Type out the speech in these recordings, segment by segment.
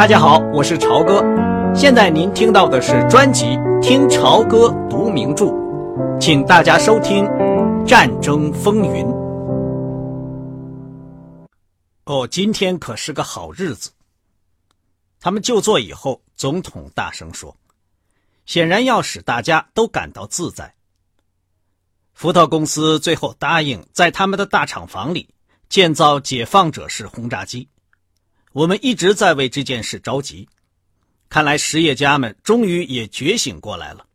大家好，我是朝哥。现在您听到的是专辑《听朝歌读名著》，请大家收听《战争风云》。哦，今天可是个好日子。他们就座以后，总统大声说：“显然要使大家都感到自在。”福特公司最后答应在他们的大厂房里建造解放者式轰炸机。我们一直在为这件事着急，看来实业家们终于也觉醒过来了。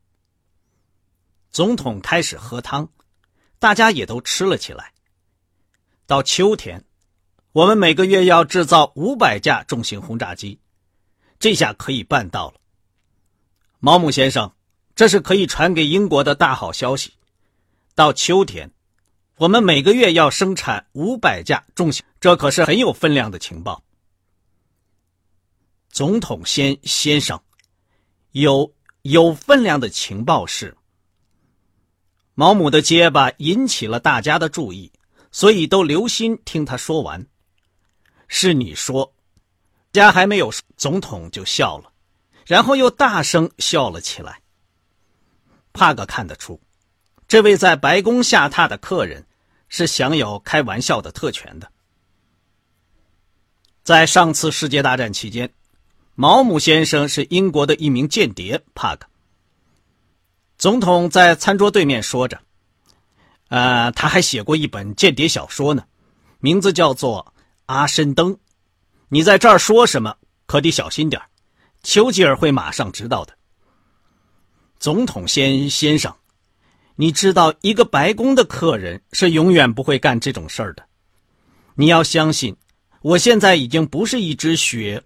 总统开始喝汤，大家也都吃了起来。到秋天，我们每个月要制造五百架重型轰炸机，这下可以办到了。毛姆先生，这是可以传给英国的大好消息。到秋天，我们每个月要生产五百架重型，这可是很有分量的情报。总统先先生，有有分量的情报是。毛姆的结巴引起了大家的注意，所以都留心听他说完。是你说，家还没有总统就笑了，然后又大声笑了起来。帕格看得出，这位在白宫下榻的客人是享有开玩笑的特权的。在上次世界大战期间。毛姆先生是英国的一名间谍。帕克总统在餐桌对面说着：“呃，他还写过一本间谍小说呢，名字叫做《阿申登》。你在这儿说什么，可得小心点丘吉尔会马上知道的。”总统先先生，你知道一个白宫的客人是永远不会干这种事儿的。你要相信，我现在已经不是一只雪。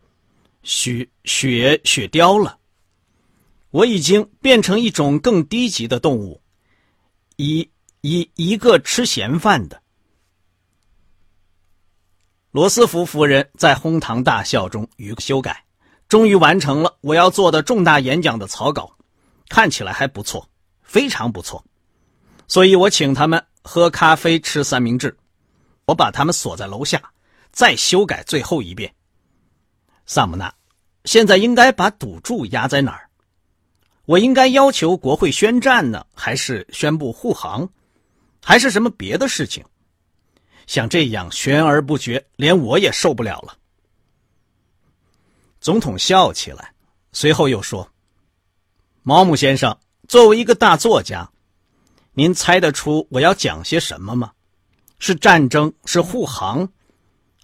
雪雪雪雕了，我已经变成一种更低级的动物，一一一个吃闲饭的。罗斯福夫人在哄堂大笑中予修改，终于完成了我要做的重大演讲的草稿，看起来还不错，非常不错。所以我请他们喝咖啡、吃三明治，我把他们锁在楼下，再修改最后一遍。萨姆纳，现在应该把赌注压在哪儿？我应该要求国会宣战呢，还是宣布护航，还是什么别的事情？像这样悬而不决，连我也受不了了。总统笑起来，随后又说：“毛姆先生，作为一个大作家，您猜得出我要讲些什么吗？是战争，是护航，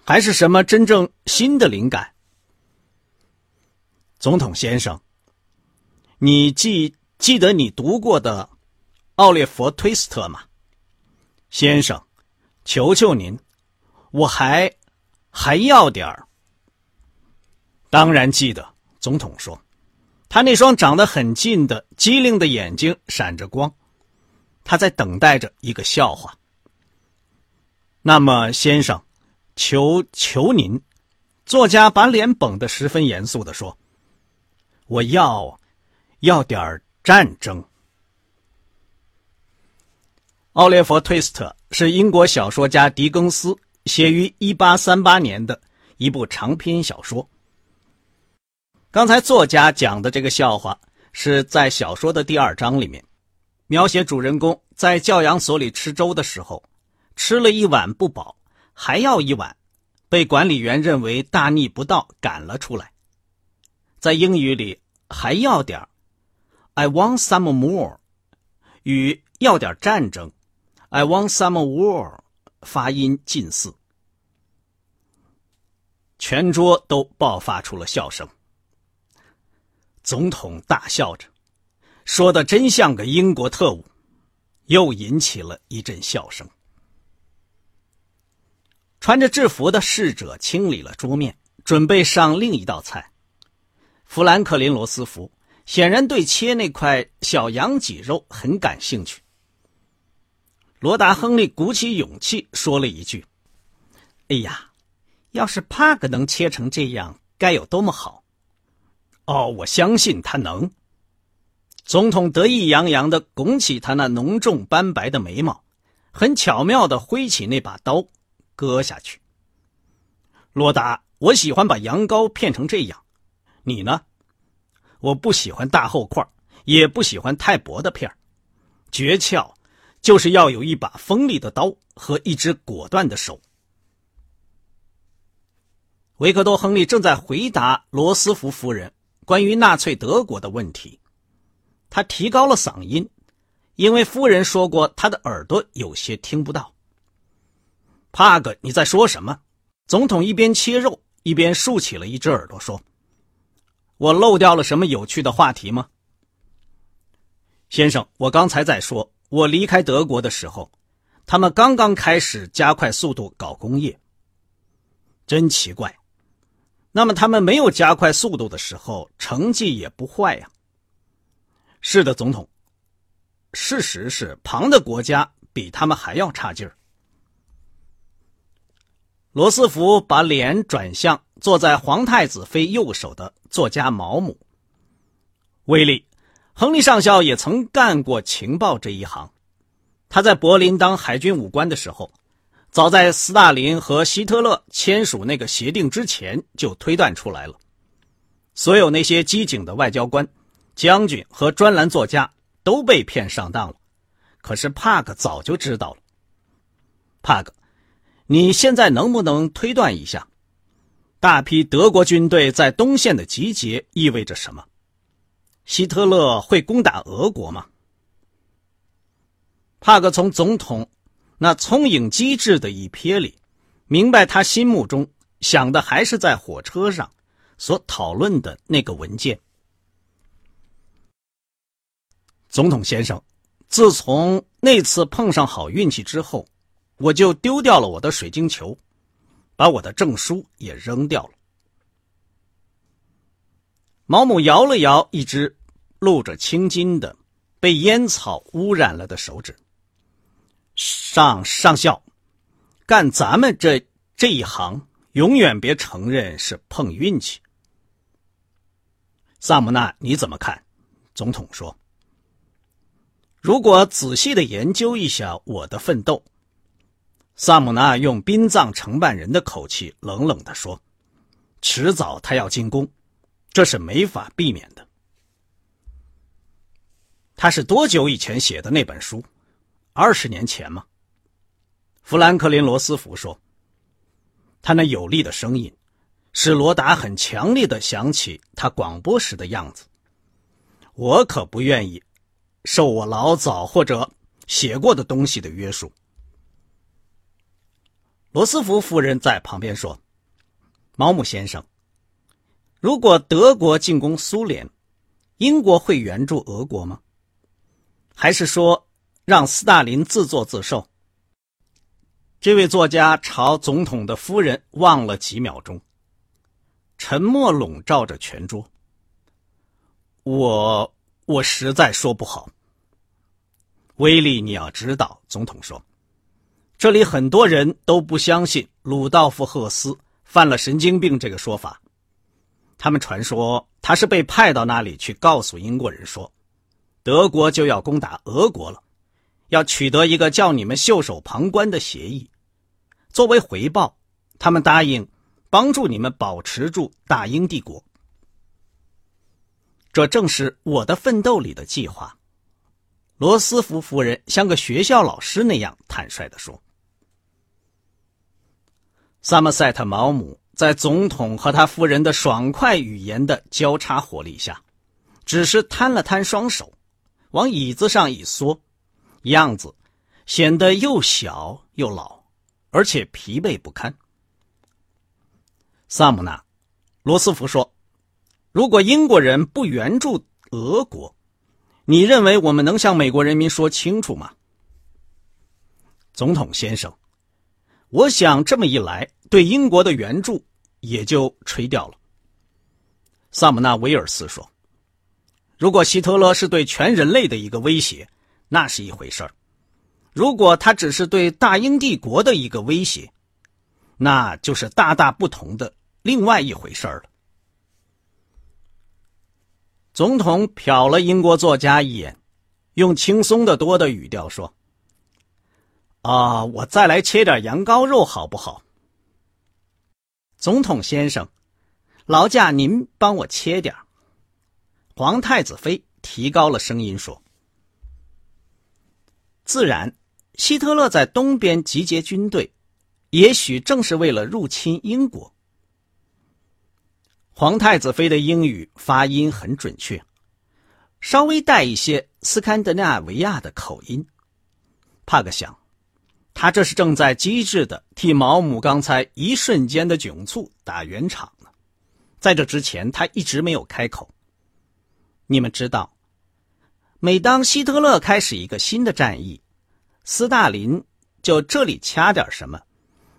还是什么真正新的灵感？”总统先生，你记记得你读过的奥列佛·推斯特吗？先生，求求您，我还还要点儿。当然记得。总统说，他那双长得很近的机灵的眼睛闪着光，他在等待着一个笑话。那么，先生，求求您，作家把脸绷得十分严肃的说。我要，要点战争。奥列佛·推斯特是英国小说家狄更斯写于一八三八年的一部长篇小说。刚才作家讲的这个笑话是在小说的第二章里面，描写主人公在教养所里吃粥的时候，吃了一碗不饱，还要一碗，被管理员认为大逆不道，赶了出来。在英语里还要点 i want some more，与要点战争，I want some war，发音近似。全桌都爆发出了笑声。总统大笑着，说的真像个英国特务，又引起了一阵笑声。穿着制服的侍者清理了桌面，准备上另一道菜。富兰克林·罗斯福显然对切那块小羊脊肉很感兴趣。罗达·亨利鼓起勇气说了一句：“哎呀，要是帕克能切成这样，该有多么好！”哦，我相信他能。总统得意洋洋的拱起他那浓重斑白的眉毛，很巧妙的挥起那把刀，割下去。罗达，我喜欢把羊羔片成这样。你呢？我不喜欢大厚块，也不喜欢太薄的片。诀窍就是要有一把锋利的刀和一只果断的手。维克多·亨利正在回答罗斯福夫人关于纳粹德国的问题，他提高了嗓音，因为夫人说过他的耳朵有些听不到。帕格，你在说什么？总统一边切肉。一边竖起了一只耳朵，说：“我漏掉了什么有趣的话题吗？”先生，我刚才在说，我离开德国的时候，他们刚刚开始加快速度搞工业。真奇怪。那么他们没有加快速度的时候，成绩也不坏呀。是的，总统。事实是，旁的国家比他们还要差劲儿。罗斯福把脸转向坐在皇太子妃右手的作家毛姆。威利，亨利上校也曾干过情报这一行。他在柏林当海军武官的时候，早在斯大林和希特勒签署那个协定之前就推断出来了。所有那些机警的外交官、将军和专栏作家都被骗上当了。可是帕克早就知道了。帕克。你现在能不能推断一下，大批德国军队在东线的集结意味着什么？希特勒会攻打俄国吗？帕克从总统那聪颖机智的一瞥里，明白他心目中想的还是在火车上所讨论的那个文件。总统先生，自从那次碰上好运气之后。我就丢掉了我的水晶球，把我的证书也扔掉了。毛姆摇了摇一只露着青筋的、被烟草污染了的手指。上上校，干咱们这这一行，永远别承认是碰运气。萨姆纳，你怎么看？总统说：“如果仔细的研究一下我的奋斗。”萨姆纳用殡葬承办人的口气冷冷地说：“迟早他要进攻，这是没法避免的。”他是多久以前写的那本书？二十年前吗？富兰克林·罗斯福说：“他那有力的声音，使罗达很强烈的想起他广播时的样子。我可不愿意受我老早或者写过的东西的约束。”罗斯福夫人在旁边说：“毛姆先生，如果德国进攻苏联，英国会援助俄国吗？还是说让斯大林自作自受？”这位作家朝总统的夫人望了几秒钟，沉默笼罩着全桌。我我实在说不好。威利，你要知道，总统说。这里很多人都不相信鲁道夫·赫斯犯了神经病这个说法，他们传说他是被派到那里去告诉英国人说，德国就要攻打俄国了，要取得一个叫你们袖手旁观的协议，作为回报，他们答应帮助你们保持住大英帝国。这正是我的奋斗里的计划。罗斯福夫人像个学校老师那样坦率地说。萨默塞特·毛姆在总统和他夫人的爽快语言的交叉火力下，只是摊了摊双手，往椅子上一缩，样子显得又小又老，而且疲惫不堪。萨姆纳，罗斯福说：“如果英国人不援助俄国，你认为我们能向美国人民说清楚吗？”总统先生。我想这么一来，对英国的援助也就吹掉了。萨姆纳威尔斯说：“如果希特勒是对全人类的一个威胁，那是一回事儿；如果他只是对大英帝国的一个威胁，那就是大大不同的另外一回事儿了。”总统瞟了英国作家一眼，用轻松的多的语调说。啊，我再来切点羊羔肉好不好？总统先生，劳驾您帮我切点皇太子妃提高了声音说：“自然，希特勒在东边集结军队，也许正是为了入侵英国。”皇太子妃的英语发音很准确，稍微带一些斯堪的纳维亚的口音。帕克想，他这是正在机智的替毛姆刚才一瞬间的窘促打圆场呢。在这之前，他一直没有开口。你们知道，每当希特勒开始一个新的战役，斯大林就这里掐点什么，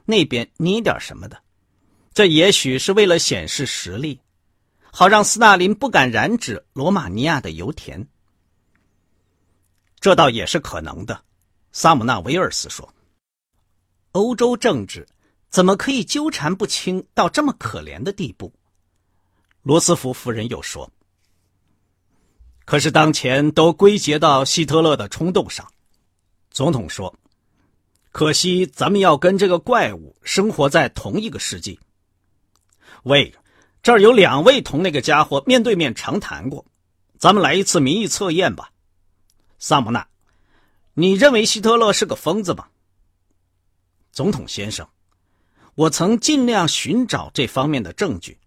那边捏点什么的。这也许是为了显示实力，好让斯大林不敢染指罗马尼亚的油田。这倒也是可能的，萨姆纳维尔斯说。欧洲政治怎么可以纠缠不清到这么可怜的地步？罗斯福夫人又说。可是当前都归结到希特勒的冲动上。总统说：“可惜咱们要跟这个怪物生活在同一个世纪。”喂，这儿有两位同那个家伙面对面长谈过，咱们来一次民意测验吧。萨姆纳，你认为希特勒是个疯子吗？总统先生，我曾尽量寻找这方面的证据，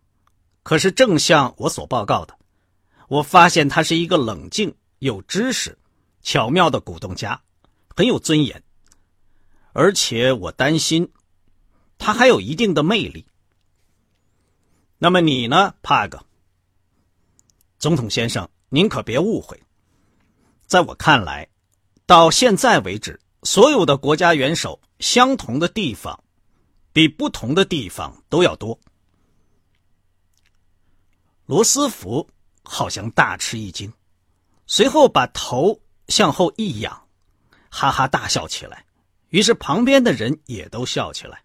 可是正像我所报告的，我发现他是一个冷静、有知识、巧妙的鼓动家，很有尊严，而且我担心他还有一定的魅力。那么你呢，帕格？总统先生，您可别误会。在我看来，到现在为止，所有的国家元首相同的地方，比不同的地方都要多。罗斯福好像大吃一惊，随后把头向后一仰，哈哈大笑起来。于是旁边的人也都笑起来。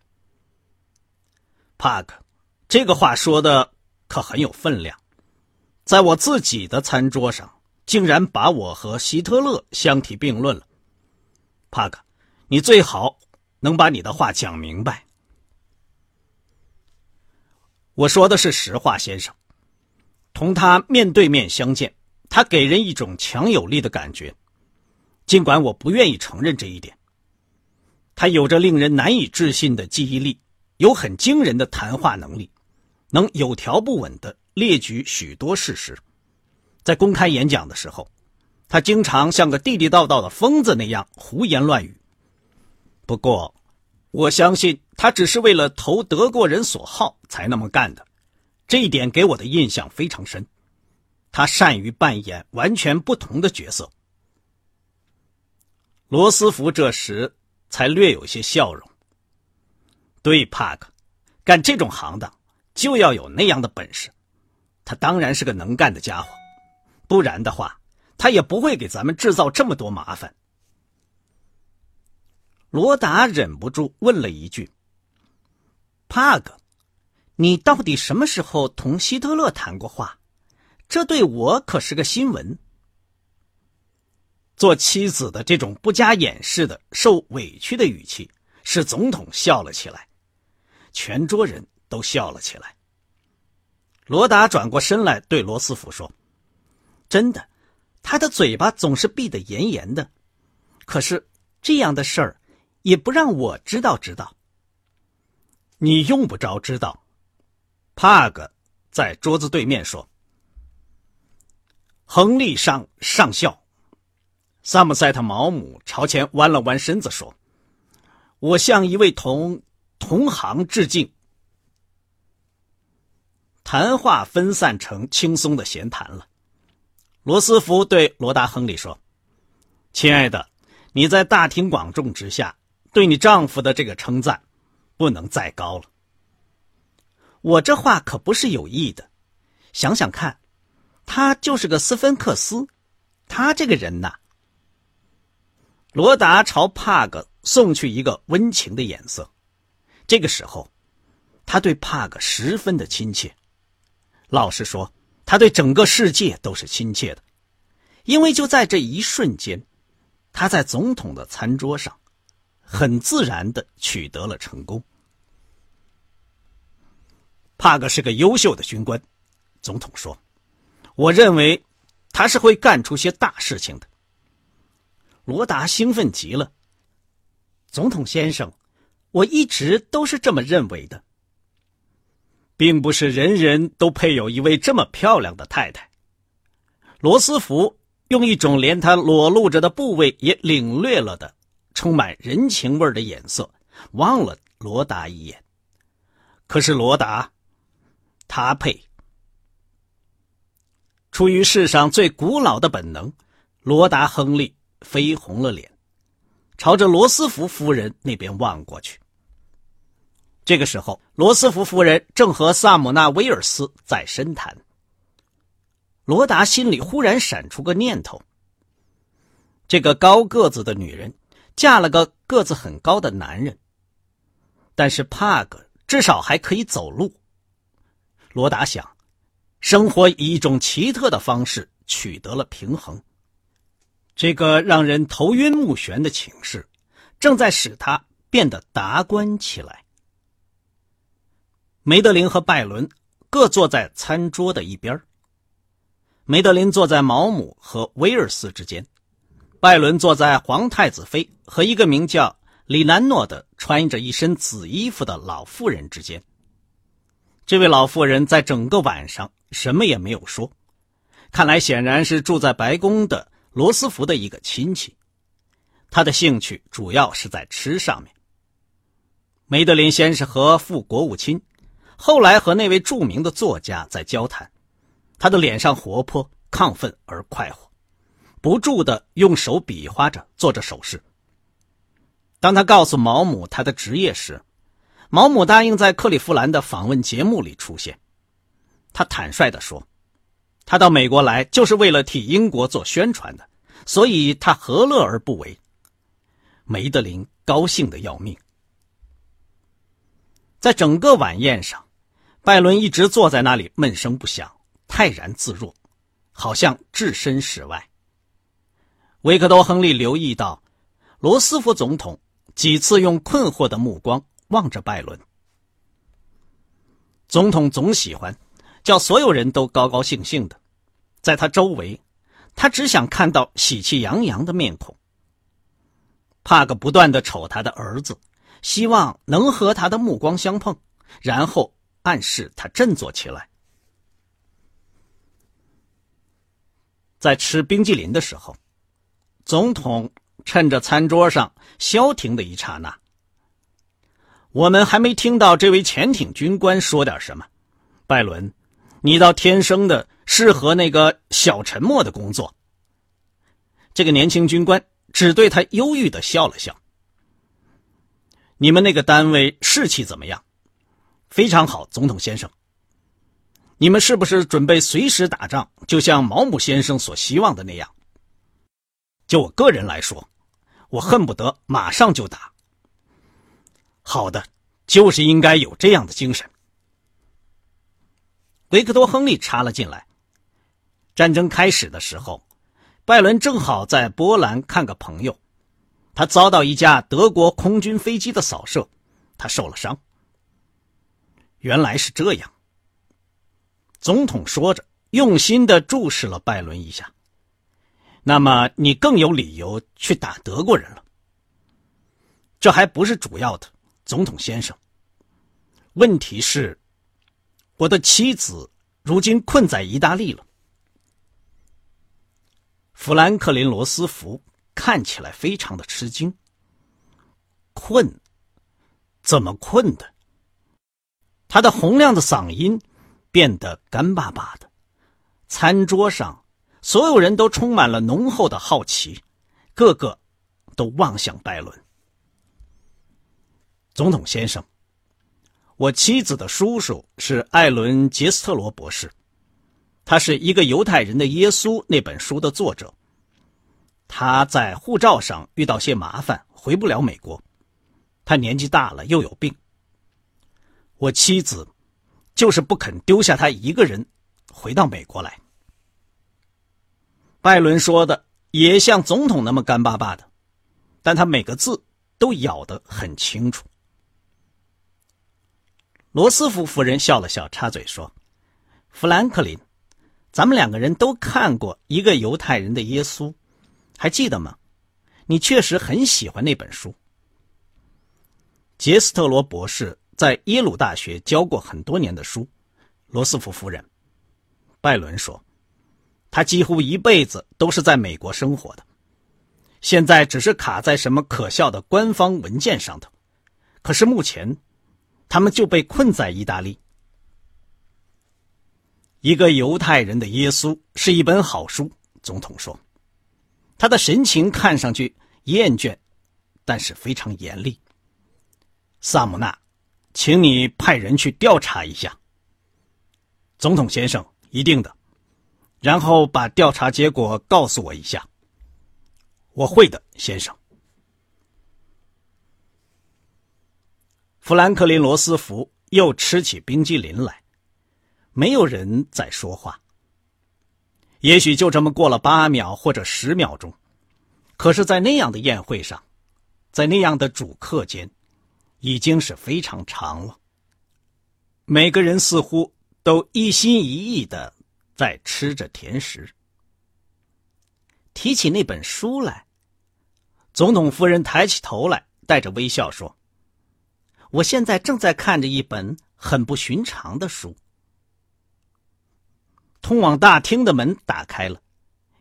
帕克。这个话说的可很有分量，在我自己的餐桌上，竟然把我和希特勒相提并论了。帕克，你最好能把你的话讲明白。我说的是实话，先生。同他面对面相见，他给人一种强有力的感觉，尽管我不愿意承认这一点。他有着令人难以置信的记忆力，有很惊人的谈话能力。能有条不紊的列举许多事实，在公开演讲的时候，他经常像个地地道道的疯子那样胡言乱语。不过，我相信他只是为了投德国人所好才那么干的，这一点给我的印象非常深。他善于扮演完全不同的角色。罗斯福这时才略有些笑容。对，帕克，干这种行当。就要有那样的本事，他当然是个能干的家伙，不然的话，他也不会给咱们制造这么多麻烦。罗达忍不住问了一句：“帕格，你到底什么时候同希特勒谈过话？这对我可是个新闻。”做妻子的这种不加掩饰的受委屈的语气，使总统笑了起来，全桌人。都笑了起来。罗达转过身来对罗斯福说：“真的，他的嘴巴总是闭得严严的。可是这样的事儿也不让我知道知道。你用不着知道。”帕格在桌子对面说：“亨利上上校，萨姆塞特毛姆朝前弯了弯身子说：‘我向一位同同行致敬。’”谈话分散成轻松的闲谈了。罗斯福对罗达·亨利说：“亲爱的，你在大庭广众之下对你丈夫的这个称赞，不能再高了。我这话可不是有意的。想想看，他就是个斯芬克斯，他这个人呐。”罗达朝帕格送去一个温情的眼色。这个时候，他对帕格十分的亲切。老实说，他对整个世界都是亲切的，因为就在这一瞬间，他在总统的餐桌上，很自然的取得了成功。帕格是个优秀的军官，总统说：“我认为他是会干出些大事情的。”罗达兴奋极了。总统先生，我一直都是这么认为的。并不是人人都配有一位这么漂亮的太太。罗斯福用一种连他裸露着的部位也领略了的、充满人情味的眼色望了罗达一眼。可是罗达，他配。出于世上最古老的本能，罗达·亨利绯红了脸，朝着罗斯福夫人那边望过去。这个时候，罗斯福夫人正和萨姆纳·威尔斯在深谈。罗达心里忽然闪出个念头：这个高个子的女人嫁了个个子很高的男人，但是帕格至少还可以走路。罗达想，生活以一种奇特的方式取得了平衡。这个让人头晕目眩的寝室，正在使他变得达观起来。梅德林和拜伦各坐在餐桌的一边梅德林坐在毛姆和威尔斯之间，拜伦坐在皇太子妃和一个名叫李南诺的穿着一身紫衣服的老妇人之间。这位老妇人在整个晚上什么也没有说，看来显然是住在白宫的罗斯福的一个亲戚。他的兴趣主要是在吃上面。梅德林先是和副国务卿。后来和那位著名的作家在交谈，他的脸上活泼、亢奋而快活，不住的用手比划着，做着手势。当他告诉毛姆他的职业时，毛姆答应在克利夫兰的访问节目里出现。他坦率地说：“他到美国来就是为了替英国做宣传的，所以他何乐而不为？”梅德林高兴的要命。在整个晚宴上，拜伦一直坐在那里闷声不响，泰然自若，好像置身事外。维克多·亨利留意到，罗斯福总统几次用困惑的目光望着拜伦。总统总喜欢叫所有人都高高兴兴的，在他周围，他只想看到喜气洋洋的面孔。帕克不断的瞅他的儿子。希望能和他的目光相碰，然后暗示他振作起来。在吃冰激凌的时候，总统趁着餐桌上消停的一刹那，我们还没听到这位潜艇军官说点什么。拜伦，你倒天生的适合那个小沉默的工作。这个年轻军官只对他忧郁的笑了笑。你们那个单位士气怎么样？非常好，总统先生。你们是不是准备随时打仗，就像毛姆先生所希望的那样？就我个人来说，我恨不得马上就打。好的，就是应该有这样的精神。维克多·亨利插了进来。战争开始的时候，拜伦正好在波兰看个朋友。他遭到一架德国空军飞机的扫射，他受了伤。原来是这样。总统说着，用心的注视了拜伦一下。那么你更有理由去打德国人了。这还不是主要的，总统先生。问题是，我的妻子如今困在意大利了。弗兰克林·罗斯福。看起来非常的吃惊。困？怎么困的？他的洪亮的嗓音变得干巴巴的。餐桌上，所有人都充满了浓厚的好奇，个个都望向拜伦。总统先生，我妻子的叔叔是艾伦·杰斯特罗博士，他是一个犹太人的耶稣那本书的作者。他在护照上遇到些麻烦，回不了美国。他年纪大了，又有病。我妻子就是不肯丢下他一个人回到美国来。拜伦说的也像总统那么干巴巴的，但他每个字都咬得很清楚。罗斯福夫人笑了笑，插嘴说：“富兰克林，咱们两个人都看过一个犹太人的耶稣，还记得吗？你确实很喜欢那本书。”杰斯特罗博士在耶鲁大学教过很多年的书。罗斯福夫人，拜伦说：“他几乎一辈子都是在美国生活的，现在只是卡在什么可笑的官方文件上头。可是目前。”他们就被困在意大利。一个犹太人的耶稣是一本好书，总统说。他的神情看上去厌倦，但是非常严厉。萨姆纳，请你派人去调查一下。总统先生，一定的。然后把调查结果告诉我一下。我会的，先生。富兰克林·罗斯福又吃起冰激凌来，没有人在说话。也许就这么过了八秒或者十秒钟，可是，在那样的宴会上，在那样的主客间，已经是非常长了。每个人似乎都一心一意的在吃着甜食。提起那本书来，总统夫人抬起头来，带着微笑说。我现在正在看着一本很不寻常的书。通往大厅的门打开了，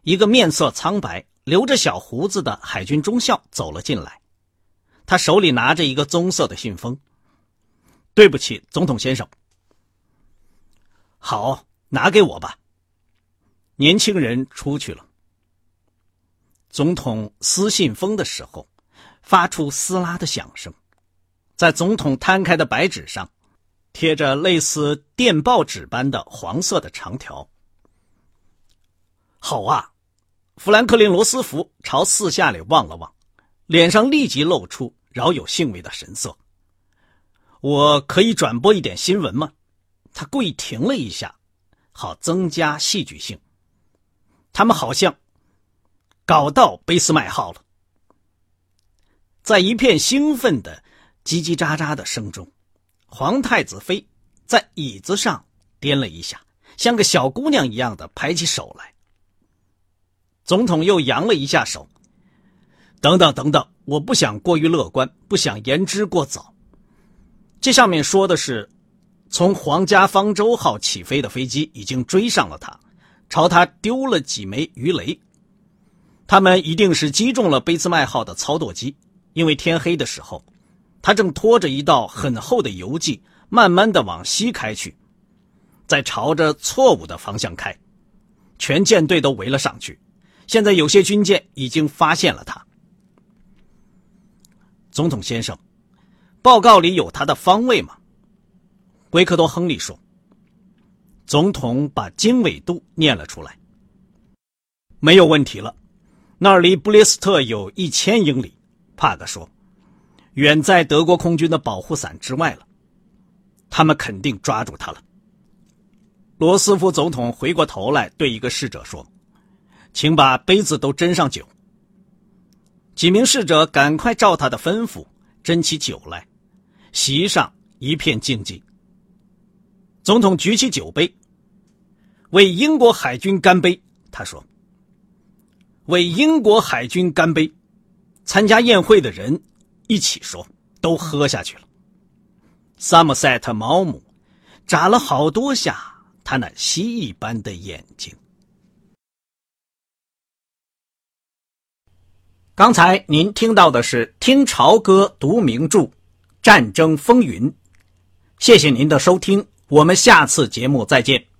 一个面色苍白、留着小胡子的海军中校走了进来，他手里拿着一个棕色的信封。对不起，总统先生。好，拿给我吧。年轻人出去了。总统撕信封的时候，发出撕拉的响声。在总统摊开的白纸上，贴着类似电报纸般的黄色的长条。好啊，富兰克林·罗斯福朝四下里望了望，脸上立即露出饶有兴味的神色。我可以转播一点新闻吗？他故意停了一下，好增加戏剧性。他们好像搞到俾斯麦号了，在一片兴奋的。叽叽喳喳的声中，皇太子妃在椅子上颠了一下，像个小姑娘一样的拍起手来。总统又扬了一下手。等等等等，我不想过于乐观，不想言之过早。这上面说的是，从皇家方舟号起飞的飞机已经追上了他，朝他丢了几枚鱼雷。他们一定是击中了贝斯麦号的操舵机，因为天黑的时候。他正拖着一道很厚的油迹，慢慢的往西开去，在朝着错误的方向开，全舰队都围了上去。现在有些军舰已经发现了他。总统先生，报告里有他的方位吗？维克多·亨利说。总统把经纬度念了出来。没有问题了，那儿离布列斯特有一千英里。帕克说。远在德国空军的保护伞之外了，他们肯定抓住他了。罗斯福总统回过头来对一个侍者说：“请把杯子都斟上酒。”几名侍者赶快照他的吩咐斟起酒来，席上一片静寂。总统举起酒杯，为英国海军干杯。他说：“为英国海军干杯！”参加宴会的人。一起说，都喝下去了。萨默塞特·毛姆眨了好多下他那蜥蜴般的眼睛。刚才您听到的是听潮歌读名著《战争风云》，谢谢您的收听，我们下次节目再见。